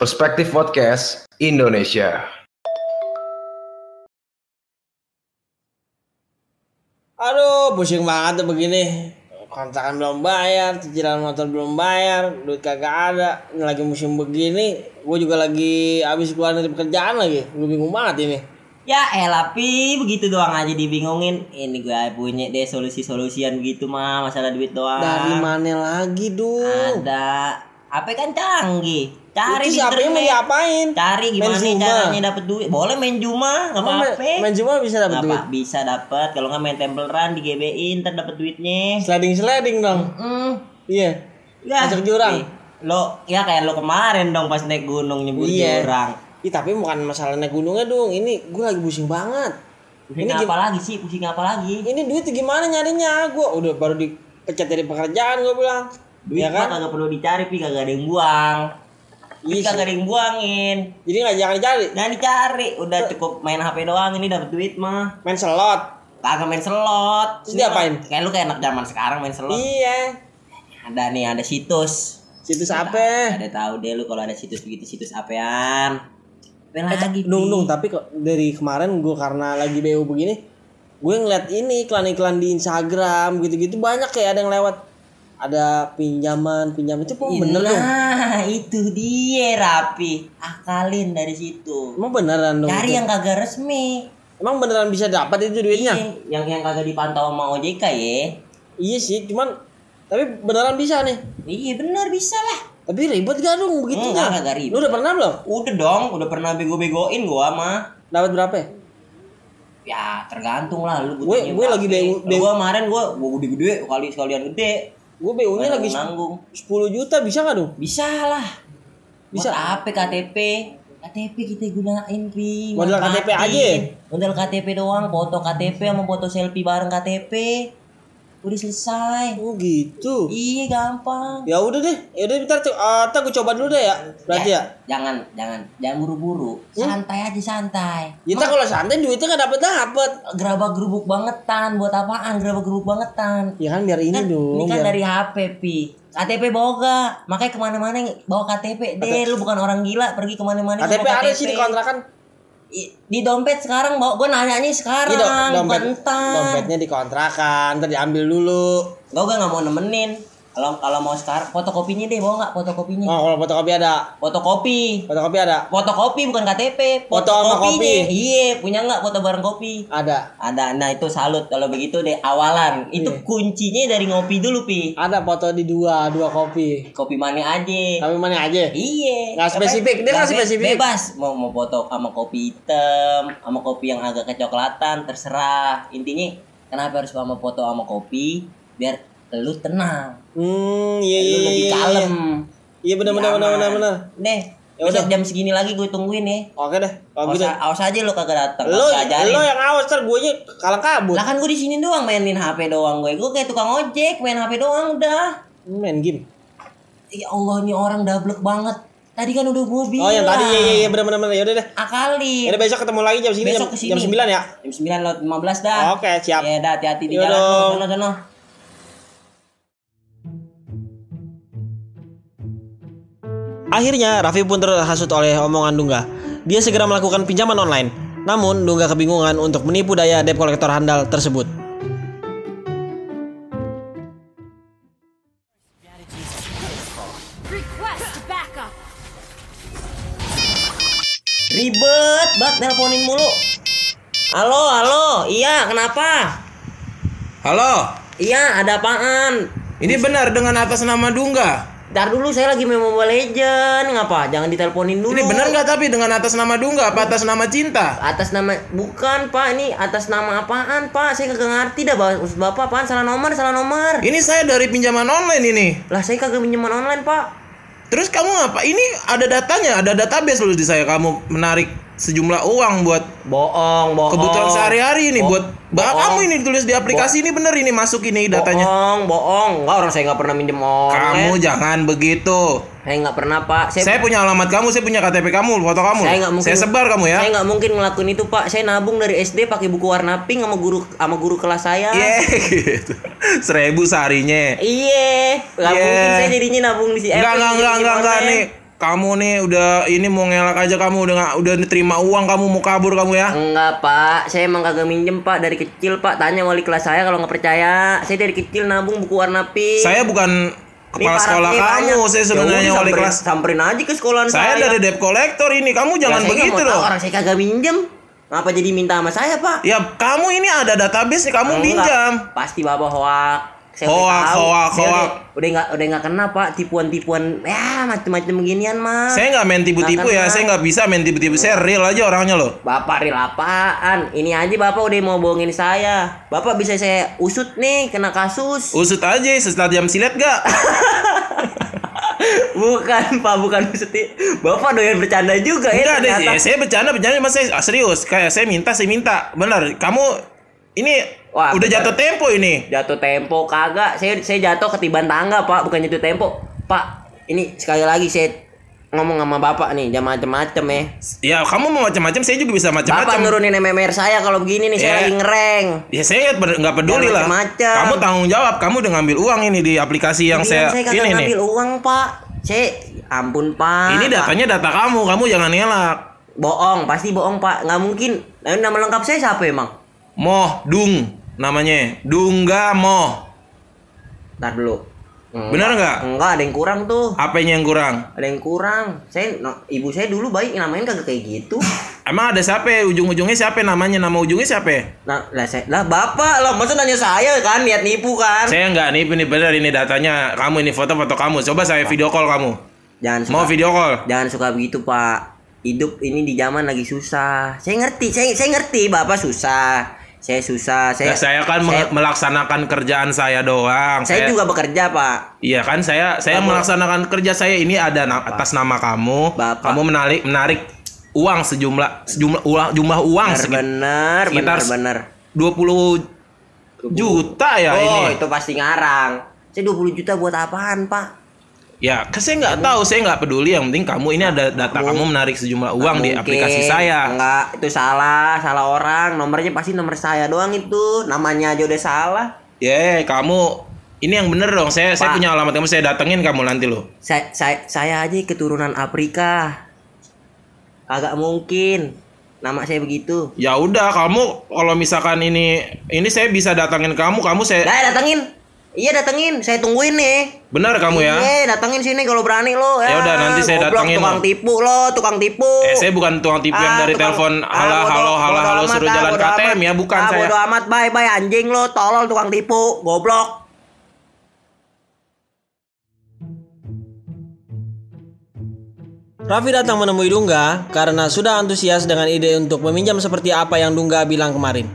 Perspektif Podcast Indonesia. Aduh, pusing banget tuh begini. Kontrakan belum bayar, cicilan motor belum bayar, duit kagak ada. Ini lagi musim begini, gue juga lagi habis keluar dari pekerjaan lagi. Gue bingung banget ini. Ya elah Pi, begitu doang aja dibingungin. Ini gue punya deh solusi-solusian begitu mah, masalah duit doang. Dari mana lagi, Dul? Ada. HP kan canggih. Cari Itu di siapa yang mau internet. diapain? Cari gimana Main Zuma? caranya dapet duit. Boleh main Juma, Emang apa-apa. main, Zuma bisa dapat Nggak duit? apa, bisa dapat. Kalau nggak main Temple Run di GBI ntar dapat duitnya. Sliding-sliding dong. Hmm. Iya. Ya, Masuk jurang. Pi, Lo ya kayak lo kemarin dong pas naik gunung nyebur Iya. jurang. Ih, tapi bukan masalah naik gunungnya dong. Ini gue lagi pusing banget. Pusing Ini apa lagi sih? Pusing apa lagi? Ini duit gimana nyarinya? Gue udah baru dipecat dari pekerjaan gue bilang. Duit ya mah kan? kagak perlu dicari, Pi, kagak ada yang buang. Iya kagak ada yang buangin. Jadi nggak jangan dicari. Jangan dicari, udah cukup main HP doang ini dapat duit mah. Main slot. Kagak main slot. Terus diapain? Kayak lu kayak anak zaman sekarang main slot. Iya. Ada nih, ada situs. Situs apa? Ada tahu deh lu kalau ada situs begitu situs apaan. Apa Eh, lagi? Dung, dung, tapi kok dari kemarin gue karena lagi BU begini, gue ngeliat ini iklan-iklan di Instagram gitu-gitu banyak kayak ada yang lewat. Ada pinjaman, pinjaman itu emang bener dong. Nah, itu dia rapi. Akalin dari situ. Emang beneran dong. Cari itu? yang kagak resmi. Emang beneran bisa dapat itu duitnya? Iya, yang yang kagak dipantau sama OJK ya. Iya sih, cuman tapi beneran bisa nih. Iya bener bisa lah. Tapi ribet gak dong begitu Enggak, kagak ribet. Lu udah pernah belum? Udah dong, udah pernah bego-begoin gua mah. Dapat berapa ya? Ya tergantung lah lu Gue- gue lagi bego- Gua kemarin gua gua gede-gede kali sekalian gede. Gue BU-nya lagi nanggung. 10 juta bisa gak dong? Bisa lah. Bisa. Bisa apa KTP? KTP kita gunain pi. Modal. KTP aja? Modal KTP doang, foto KTP sama foto selfie bareng KTP. Udah selesai. Oh gitu. Iya gampang. Ya udah deh, ya udah bentar tuh. Ah, gue coba dulu deh ya. Berarti ya. Jangan, jangan, jangan buru-buru. Santai aja santai. Ya ntar kalau santai duitnya gak dapet dapet. gerabak gerubuk bangetan buat apaan gerabak gerubuk bangetan Ya kan biar ini kan, dong. ini kan biar- dari HP pi KTP bawa gak makanya ke mana-mana bawa KTP deh lu bukan orang gila pergi ke mana-mana KTP bawa ada sih di kontrakan. Di dompet sekarang bawa gue nanyanya sekarang Iya dompet, bukan entar dompetnya di kontrakan, ntar diambil dulu. gue gak mau nemenin kalau kalau mau sekarang fotokopinya deh bawa nggak fotokopinya Oh, kalau fotokopi ada. fotokopi Fotokopi ada. fotokopi bukan KTP Foto sama kopi. iya punya nggak foto bareng kopi Ada. ada nah itu salut kalau begitu deh awalan itu Iya. kuncinya dari ngopi dulu pi Ada foto di dua, dua kopi. kopi mana aja Tapi mana aja? iya Nggak spesifik, dia nggak spesifik. bebas mau mau foto sama kopi hitam sama kopi yang agak kecoklatan terserah intinya kenapa harus sama foto sama kopi biar lu tenang Hmm, iya lu iya lebih iya. kalem Iya benar benar benar benar benar. deh Ya udah. jam segini lagi gue tungguin ya Oke deh. Kalau awas, gitu. awas aja lu kagak datang Lo, lo yang awas ntar gue nya kalang kabut. lah kan gue di sini doang mainin HP doang gue gue kayak tukang ojek main HP doang udah Main game. ya Allah ini orang dablek banget tadi kan udah gue bilang Oh yang tadi iya iya iya benar benar benar. Ya udah deh. akalin Ya udah besok ketemu lagi jam segini jam, Besok ke sini. jam 9 ya. Jam 9 lewat 15 dah. Oke, siap. Ya dah hati-hati di Iya jalan. Sono sono. Akhirnya Raffi pun terhasut oleh omongan Dungga. Dia segera melakukan pinjaman online. Namun Dungga kebingungan untuk menipu daya debt kolektor handal tersebut. Ribet banget nelponin mulu. Halo, halo. Iya, kenapa? Halo, Iya, ada apaan? ini benar dengan atas nama Dungga. Ntar dulu saya lagi main Mobile Legend. Ngapa? Jangan diteleponin dulu. Ini benar nggak tapi dengan atas nama Dungga apa atas nama cinta? Atas nama bukan Pak, ini atas nama apaan Pak? Saya kagak ngerti dah Bapak, maksud Bapak apaan? Salah nomor, salah nomor. Ini saya dari pinjaman online ini. Lah saya kagak pinjaman online Pak. Terus kamu ngapa? Ini ada datanya, ada database loh di saya. Kamu menarik sejumlah uang buat Bohong, bohong. kebutuhan sehari-hari ini buat Bah, bohong. kamu ini ditulis di aplikasi ini bener ini masuk ini datanya. Bohong, bohong. Enggak orang saya nggak pernah minjem online. Kamu jangan begitu. Saya nggak pernah pak. Saya, Saya punya alamat kamu, saya punya KTP kamu, foto kamu. saya nggak mungkin. Saya sebar kamu ya. Saya nggak mungkin ngelakuin itu pak. Saya nabung dari SD pakai buku warna pink sama guru sama guru kelas saya. Iya gitu. Seribu seharinya. Iya. Nggak Iya. mungkin saya jadinya nabung di sini. Enggak, enggak, enggak, enggak, enggak nih. Kamu nih udah ini mau ngelak aja kamu udah nggak- udah terima uang kamu mau kabur kamu ya. Enggak pak, saya emang kagak minjem pak dari kecil pak. Tanya wali kelas saya kalau nggak percaya. Saya dari kecil nabung buku warna pink. Saya bukan kepala parah, sekolah kamu, banyak. saya Ya sebenarnya udah, wali kelas. Samperin aja ke sekolahan Saya saya. dari debt collector ini, kamu Ya, jangan begitu dong. Orang saya kagak minjem. Ngapa jadi minta sama saya pak? Ya kamu ini ada database nih, kamu Enggak. pinjam. Pasti bapak hoak. Tahu. hoak, Saya hoak. Udah, nggak udah nggak kena pak tipuan-tipuan ya macam-macam beginian mah. Saya nggak main tipu-tipu ya, saya nggak bisa main tipu-tipu. Saya real aja orangnya loh. Bapak real apaan? Ini aja bapak udah mau bohongin saya. Bapak bisa saya usut nih kena kasus. Usut aja setelah jam silet gak? bukan pak, bukan usut. Bapak doyan bercanda juga ya. Enggak deh, ternyata. ya, saya bercanda bercanda mas saya ah, serius. Kayak saya minta, saya minta. Benar, kamu ini Wah, udah jatuh tempo ini. Jatuh tempo kagak. Saya saya jatuh ketiban tangga, Pak, bukan jatuh tempo. Pak, ini sekali lagi saya ngomong sama Bapak nih, jangan macem-macem ya. Ya kamu mau macam-macam, saya juga bisa Bapak macam-macam. nurunin MMR saya kalau begini nih, saya Ya. lagi ngereng. Ya saya nggak peduli Jangan lah. macam-macam. Kamu tanggung jawab. Kamu udah ngambil uang ini di aplikasi yang Bilang saya, saya ini nih. ngambil uang, Pak. Saya ampun, Pak. Ini Pak. datanya data kamu. Kamu jangan ngelak. bohong, pasti bohong, Pak. Nggak mungkin. Nama lengkap saya siapa emang? Moh Dung namanya. Dungga Moh. Ntar dulu. Enggak. Benar nggak? Enggak, ada yang kurang tuh. Apanya yang kurang? Ada yang kurang. Saya no, ibu saya dulu baik namanya kagak kayak gitu. Emang ada siapa? Ujung-ujungnya siapa namanya? Nama ujungnya siapa? Nah, lah saya lah Bapak lah, masa nanya saya kan niat nipu kan? Saya nggak nih, ini bener ini datanya. Kamu ini foto-foto kamu. Coba saya video call kamu. Jangan suka, Mau video call? jangan suka begitu, Pak. Hidup ini di zaman lagi susah. Saya ngerti, saya saya ngerti Bapak susah. Saya susah, saya Ya, saya kan saya, melaksanakan kerjaan saya doang. saya juga bekerja, Pak. Iya kan saya saya Bapak- melaksanakan kerja saya ini ada na- atas nama kamu. Bapak. Kamu menarik menarik uang sejumlah sejumlah uang jumlah uang Bener, sekitar bener, sekitar bener, bener. 20 juta ya oh, ini. itu pasti ngarang. Saya 20 juta buat apaan, Pak? Ya, kan saya nggak tahu, saya nggak peduli. Yang penting kamu ini ada data kamu menarik sejumlah uang di Mungkin. aplikasi saya. Enggak, itu salah, salah orang. Nomornya pasti nomor saya doang itu. Namanya aja udah salah. Ya, kamu ini yang bener dong. Saya saya Pak. punya alamat kamu, saya datengin kamu nanti loh. Saya, saya, saya aja keturunan Afrika. Kagak mungkin. Nama saya begitu. Ya udah, kamu kalau misalkan ini ini saya bisa datengin kamu, kamu saya Dah datengin. Iya datengin. Saya tungguin nih. benar kamu ya. Iya datengin sini kalau berani lo. Ya udah, nanti saya goblok, datengin Tukang lo. tipu lo, tukang tipu. Eh, saya bukan tukang tipu yang Ah, dari tukang- telepon Ah, halo bodo- halo halo halo suruh ah, jalan KTM amat. ya, bukan ah, saya. bodo amat, bye bye anjing lo, tolol tukang tipu, goblok. Raffi datang menemui Dungga karena sudah antusias dengan ide untuk meminjam seperti apa yang Dungga bilang kemarin.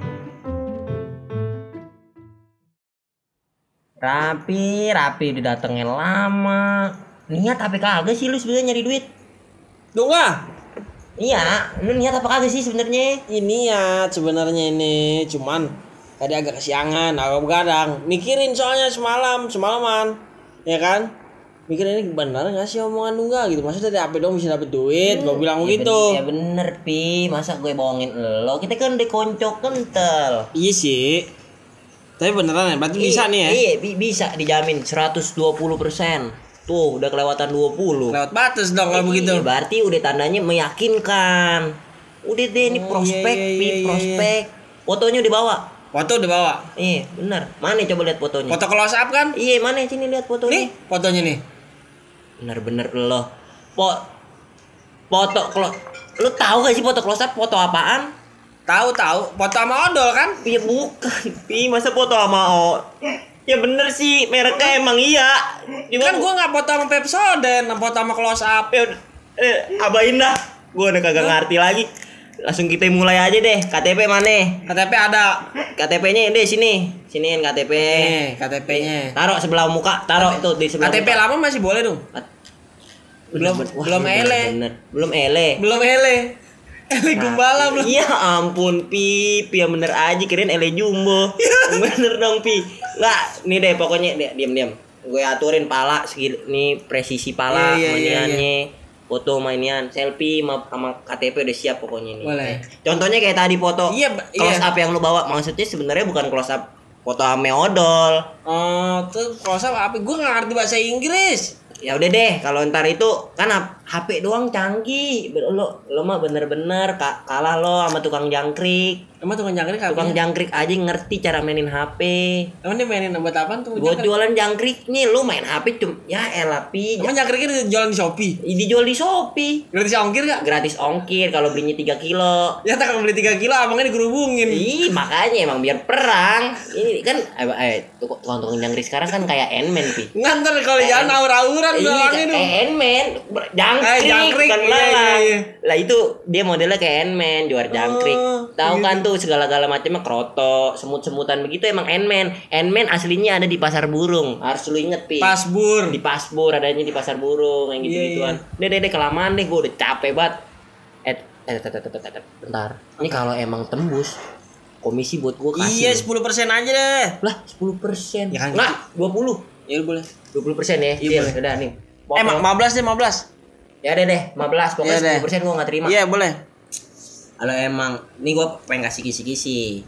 Rapi, rapi udah datengnya lama. Niat apa kagak sih lu sebenarnya nyari duit? Dungga, Iya, lu niat apa kagak sih sebenarnya? ini ya sebenarnya ini cuman tadi agak kesiangan, agak begadang. Mikirin soalnya semalam, semalaman, ya kan? Mikirin ini benar nggak sih omongan Dungga gitu? Maksudnya dari apa dong bisa dapet duit? Gue bilang Ya begitu. ben- Ya bener, Pi. Masa gue bohongin lo? Kita kan udah koncok kental. Iya sih. Tapi beneran ya, berarti bisa nih ya. Iya, bi- bisa dijamin 120%. Tuh, udah kelewatan 20. Lewat batas dong kalau begitu. Iya, berarti udah tandanya meyakinkan. Udah deh ini Oh, prospek, iya, iya, Pi, iya, iya. prospek. Fotonya udah bawa. Foto udah bawa. Iya, bener. Mana coba lihat fotonya? Foto close up kan? Iya, mana sini lihat fotonya? Nih fotonya nih. Bener-bener lo. Po foto klo Lu tahu gak sih foto close up foto apaan? Tahu tahu, foto sama odol kan? Ya bukan, Pi. Masa foto sama O? Ya bener sih, mereknya emang iya. Cuma Kan gua nggak foto sama Pepsodent, foto sama close up. ya eh, abain dah. Gua udah kagak ngerti lagi. Langsung kita mulai aja deh. KTP mana? KTP ada. KTP-nya deh sini. Siniin KTP. Nih, KTP-nya. Taruh sebelah muka, taruh itu di sebelah KTP muka. lama masih boleh dong. Belum Wah, belum ele. bener. Belum ele. Belum ele. Ele gumbala belum. Iya ampun Pi, Pi yang bener aja kirain ele jumbo. bener dong Pi. Nggak, nih deh pokoknya deh, diam-diam. Gue aturin pala segini nih presisi pala Iya, iya, iya, mainiannya. Foto mainian, selfie sama, KTP udah siap pokoknya nih. Boleh. Contohnya kayak tadi foto Iya, Ba- close iya. up yang lu bawa. Maksudnya sebenarnya bukan close up foto ame odol. Oh, tuh close up apa? Gua nggak ngerti bahasa Inggris ya udah deh kalau ntar itu kan HP doang canggih. Lo lo mah bener-bener kalah lo sama tukang jangkrik. Emang tukang jangkrik apa? Tukang ya? jangkrik aja ngerti cara mainin HP. Emang dia mainin buat apa tuh? Buat jualan jangkrik nih, lu main HP cum. Ya elah pi. Emang jangkriknya jualan di Shopee? Ini jual di Shopee. Gratis ongkir gak? Gratis ongkir kalau belinya 3 kilo. Ya tak kalau beli 3 kilo abangnya digerubungin. Ih, makanya emang biar perang. Ini kan eh, eh tukang-tukang jangkrik sekarang kan kayak Enman pi. Ngantar kalau jalan aur-auran belakangnya dong. Kayak Enman, jangkrik, eh, jangkrik kan iya. Lah iya, iya. itu dia modelnya kayak Enman, juara jangkrik. Oh, Tahu kan gitu. tuh tuh segala-gala macamnya kroto, semut-semutan begitu emang Enman. Enman aslinya ada di pasar burung. Harus lu inget pi. Pasbur. Di pasbur adanya di pasar burung yang gitu gituan. Yeah, iya, iya. yeah. Deh deh kelamaan deh gue udah capek banget. Eh, eh, bentar. Ini kalau emang tembus komisi buat gue kasih. Iya, 10% aja deh. Lah, 10%. Ya kan. Nah, gitu. dua puluh. Ya boleh. 20% ya. Iya, iya, boleh. Udah nih. Eh, emang lima belas deh, 15. Ya deh deh, 15 pokoknya sepuluh persen gue nggak terima. Iya, boleh kalau emang ini gue pengen kasih kisi-kisi.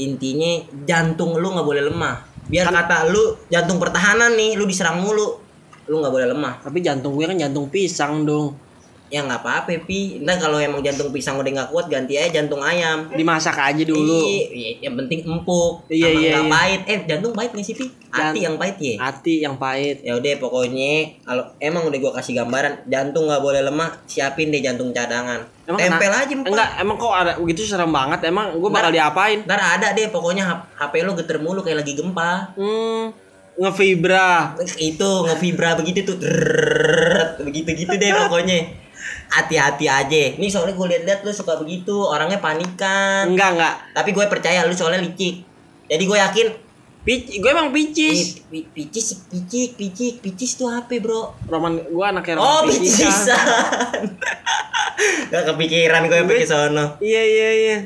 Intinya jantung lu nggak boleh lemah. Biar kan. kata lu jantung pertahanan nih lu diserang mulu lu nggak boleh lemah. Tapi jantung gue kan jantung pisang dong ya nggak apa-apa pi. Ntar kalau emang jantung pisang udah nggak kuat ganti aja jantung ayam. Dimasak aja iya, dulu. iya yang penting empuk. Iya iya, iya. pahit. Eh jantung pahit nggak sih pi? Hati yang pahit ya? hati yang pahit. Ya udah pokoknya kalau emang udah gua kasih gambaran jantung nggak boleh lemah siapin deh jantung cadangan. Emang tempel aja empat. enggak emang kok ada begitu serem banget? Emang gua bakal ntar, diapain? ntar ada deh pokoknya HP lo geter mulu kayak lagi gempa. Hmm ngevibra. Itu ngefibra begitu tuh. Begitu gitu deh pokoknya hati-hati aja Ini soalnya gue liat-liat lu suka begitu orangnya panikan enggak enggak tapi gue percaya lu soalnya licik jadi gue yakin Pic, gue emang picis. Eh, picis, picik, picik, picis tuh HP bro. Roman, gue anaknya Roman. Oh, picisan. Gak kepikiran gue pergi sono. Iya iya iya.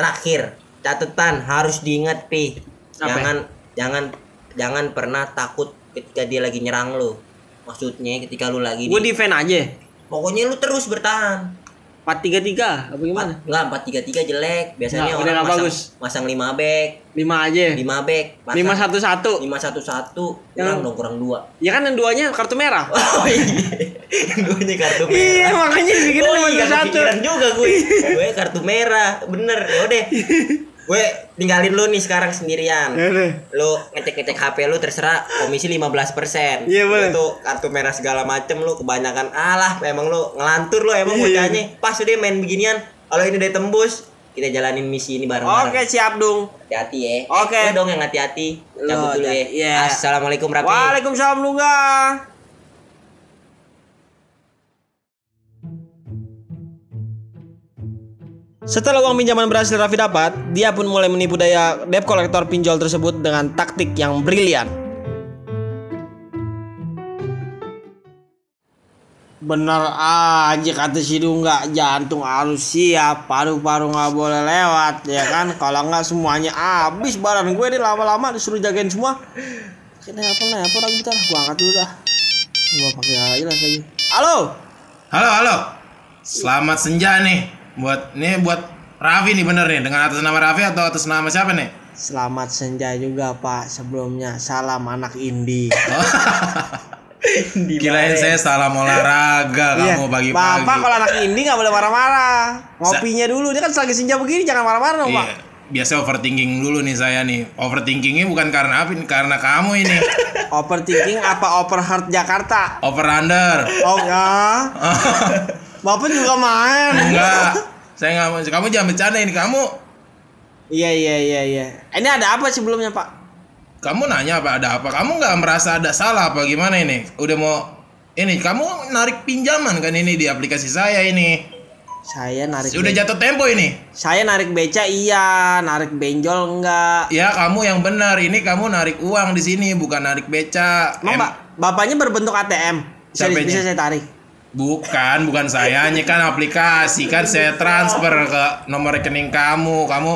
Terakhir, catatan harus diingat pi. Jangan jangan jangan pernah takut ketika dia lagi nyerang lo. Maksudnya ketika lu lagi. Gue di... defend aja pokoknya lu terus bertahan. 4-3-3 apa gimana? Enggak, 4 3 3 jelek. Biasanya udah orang masang, bagus. masang 5 back, 5 aja. 5 back, 5-1-1. 5 1 1 kurang Yang- dong kurang 2. Ya kan yang duanya kartu merah. Oh iya. ini kartu merah. iya makanya bikin oh, iya, satu. juga gue. gue kartu merah, bener. Ya udah. gue tinggalin lu nih sekarang sendirian. Ya udah. Lu ngecek-ngecek HP lu terserah komisi 15%. Iya, boleh. Itu kartu merah segala macem lu kebanyakan alah emang lu ngelantur lu emang Iya. bocahnya. Pas udah main beginian. Kalau ini udah tembus, kita jalanin misi ini bareng-bareng. Oke siap dong. Hati-hati ya. Oke. Lu dong yang hati-hati. Cabut Lo, dulu ya. iya. Assalamualaikum Rapi. Waalaikumsalam Lungga. Setelah uang pinjaman berhasil Raffi dapat, dia pun mulai menipu daya debt kolektor pinjol tersebut dengan taktik yang brilian. Bener aja kata si nggak jantung harus siap, paru-paru nggak boleh lewat, ya kan? Kalau nggak semuanya habis barang gue nih lama-lama disuruh jagain semua. Kena apa nih? Apa lagi bentar? Gua angkat dulu dah. Gua pakai aja lagi. Halo. Halo, halo. Selamat senja nih. Buat nih buat Raffi nih bener nih. Dengan atas nama Raffi atau atas nama siapa nih? Selamat senja juga Pak. Sebelumnya salam anak Indi. Kirain saya salam olahraga kamu pagi-pagi. Bapak Iya. kalau anak Indi nggak boleh marah-marah. Ngopinya dulu. Dia kan lagi senja begini jangan marah-marah dong Iya. Pak. Biasa overthinking dulu nih saya nih. Overthinkingnya bukan karena apa? Karena kamu ini. Overthinking apa overheart Jakarta? Over under. Oh ya. Bapak juga main. Enggak. Saya nggak mau. Kamu jangan bercanda ini. Kamu Iya iya iya iya. Ini ada apa sebelumnya Pak? kamu nanya apa ada apa? Kamu nggak merasa ada salah apa gimana ini? Udah mau ini kamu narik pinjaman kan ini di aplikasi saya ini. Saya narik. Udah jatuh tempo ini. Saya narik beca iya, narik benjol enggak. Ya kamu yang benar. Ini kamu narik uang di sini bukan narik beca. Emang Em- Pak, bapaknya berbentuk ATM. Bisa, Siapanya? bisa saya tarik. Bukan, bukan saya. Ini kan aplikasi kan saya transfer ke nomor rekening kamu. Kamu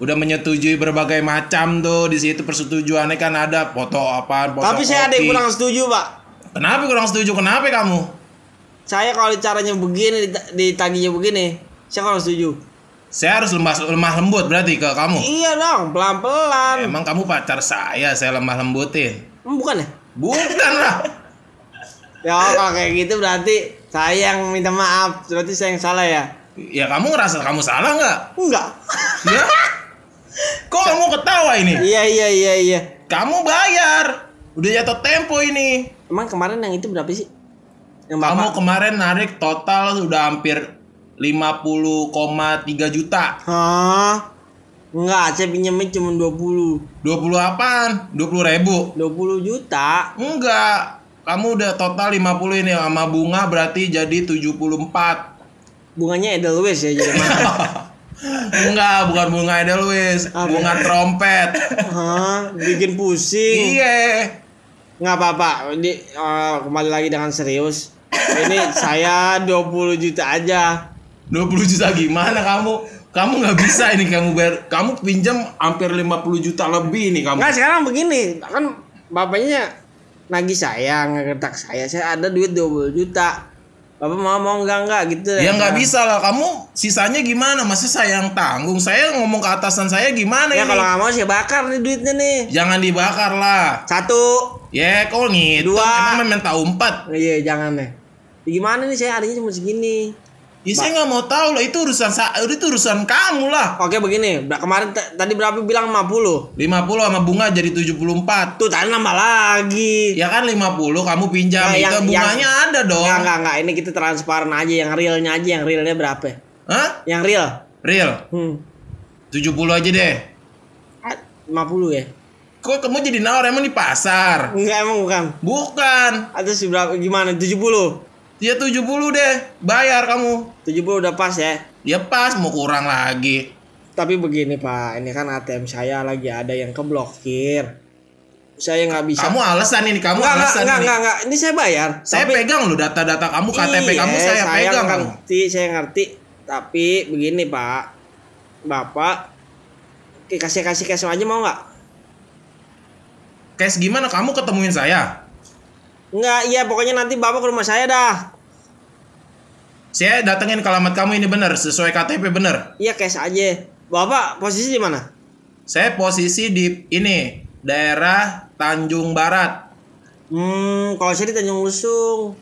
udah menyetujui berbagai macam tuh di situ persetujuannya kan ada foto apa foto Tapi saya ada yang kurang setuju, Pak. Kenapa kurang setuju? Kenapa kamu? Saya kalau caranya begini, dita- ditagihnya begini, saya kalau setuju. Saya harus lemah lemah lembut berarti ke kamu. Iya dong, pelan-pelan. Emang kamu pacar saya, saya lemah lembutin. Emang bukan ya? Bukan lah. Ya kalau kayak gitu berarti saya yang minta maaf. Berarti saya yang salah ya? Ya kamu ngerasa kamu salah nggak? Enggak. Ya? Kok kamu ketawa ini? Iya iya iya iya. Kamu bayar. Udah jatuh tempo ini. Emang kemarin yang itu berapa sih? Yang Kamu bapak? kemarin narik total sudah hampir 50,3 juta. Hah? Enggak, saya pinjemin cuma 20. 20 apaan? 20 ribu? 20 juta. Enggak. Kamu udah total 50 ini sama bunga berarti jadi 74. Bunganya Edelweiss ya jadi? Enggak, bukan bunga Edelweiss, Apa? bunga trompet. Hah? Bikin pusing. Iya. Nggak apa-apa. Ini eh, kembali lagi dengan serius. Ini saya 20 juta aja. 20 juta gimana kamu? Kamu nggak bisa ini kamu bayar. Kamu pinjam hampir 50 juta lebih ini kamu. Nggak sekarang begini, kan bapaknya nagih saya, ngegetak saya. Saya ada duit 20 juta. Bapak mau mau enggak enggak gitu. Ya nggak bisa lah. Kamu sisanya gimana? Masa saya yang tanggung? Saya ngomong ke atasan saya gimana Ya ini? kalau nggak mau saya bakar nih duitnya nih. Jangan dibakar lah. Satu. Ya kok ngitung? Dua. Emang minta umpat? Iya jangan deh. Ya, gimana nih saya adanya cuma segini. Ya saya nggak mau tahu lah. Itu urusan sa itu urusan kamu lah. Oke begini, kemarin tadi berapa bilang 50. 50 sama bunga jadi 74. Tuh tadi nambah lagi. Ya kan 50 kamu pinjam Nah, itu yang- bunganya ada dong. Enggak, enggak, enggak. Ini kita transparan aja yang realnya aja, yang realnya berapa? Hah? Yang real. Real. Hmm. 70 aja deh. Ah, 50 ya? Kok kamu jadi nawar emang di pasar? Enggak emang bukan. Bukan. Atau sih berapa gimana? 70. Ya 70 deh. Bayar kamu. 70 udah pas ya. Ya pas mau kurang lagi. Tapi begini Pak, ini kan ATM saya lagi ada yang keblokir. Saya nggak bisa. Kamu alasan ini, kamu alasan enggak, ini. enggak, enggak. Ini saya bayar. Saya Tapi- pegang loh data-data kamu, KTP Iya, kamu saya, pegang kamu. ngerti, saya ngerti. Tapi begini Pak, Bapak kasih kasih cash aja mau nggak? Cash gimana kamu ketemuin saya? Enggak, iya pokoknya nanti Bapak ke rumah saya dah. Saya datengin ke alamat kamu ini bener, sesuai KTP bener. Iya cash aja. Bapak posisi di mana? Saya posisi di ini, daerah Tanjung Barat. Hmm, kalau saya di Tanjung Lesung.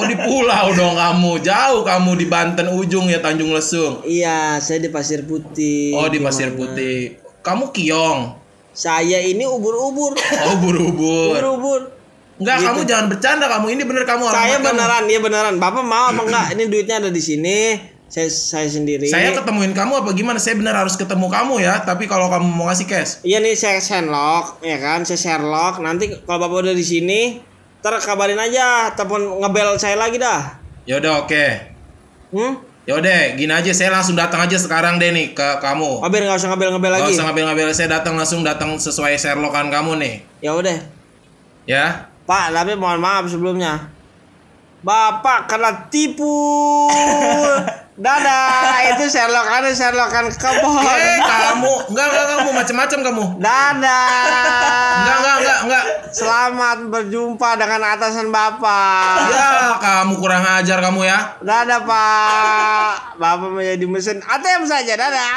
Oh di pulau dong kamu, jauh kamu di Banten ujung ya Tanjung Lesung. Iya, saya di Pasir Putih. Oh di Pasir Gimana? Putih. Kamu kiong. Saya ini ubur-ubur. Oh buru-buru. Ubur-ubur. Enggak, kamu jangan bercanda kamu. Ini bener kamu Gitu. Saya beneran, iya beneran. Bapak mau apa enggak? Ini duitnya ada di sini. Saya saya sendiri. Saya ketemuin kamu apa gimana? Saya bener harus ketemu kamu ya. Tapi kalau kamu mau ngasih cash, Iya nih saya Sherlock, ya kan? Saya Sherlock. Nanti kalau Bapak udah di sini, ntar kabarin aja, telepon ngebel saya lagi dah. ya udah oke. Hmm? Ya udah, gini aja saya langsung datang aja sekarang deh nih ke kamu. Oh, biar nggak usah ngebel-ngebel lagi. usah ngambil-ngambil, saya datang langsung datang sesuai Sherlockan kamu nih. Ya udah. Ya. Pak, tapi mohon maaf sebelumnya. Bapak kena tipu. Dadah, itu Sherlockan Sherlockan kebon. Eh, kamu enggak enggak kamu macam-macam kamu. Dadah. Enggak enggak enggak enggak. Selamat berjumpa dengan atasan Bapak. Ya, kamu kurang ajar kamu ya. Dadah Pak. Bapak menjadi mesin ATM saja. Dadah.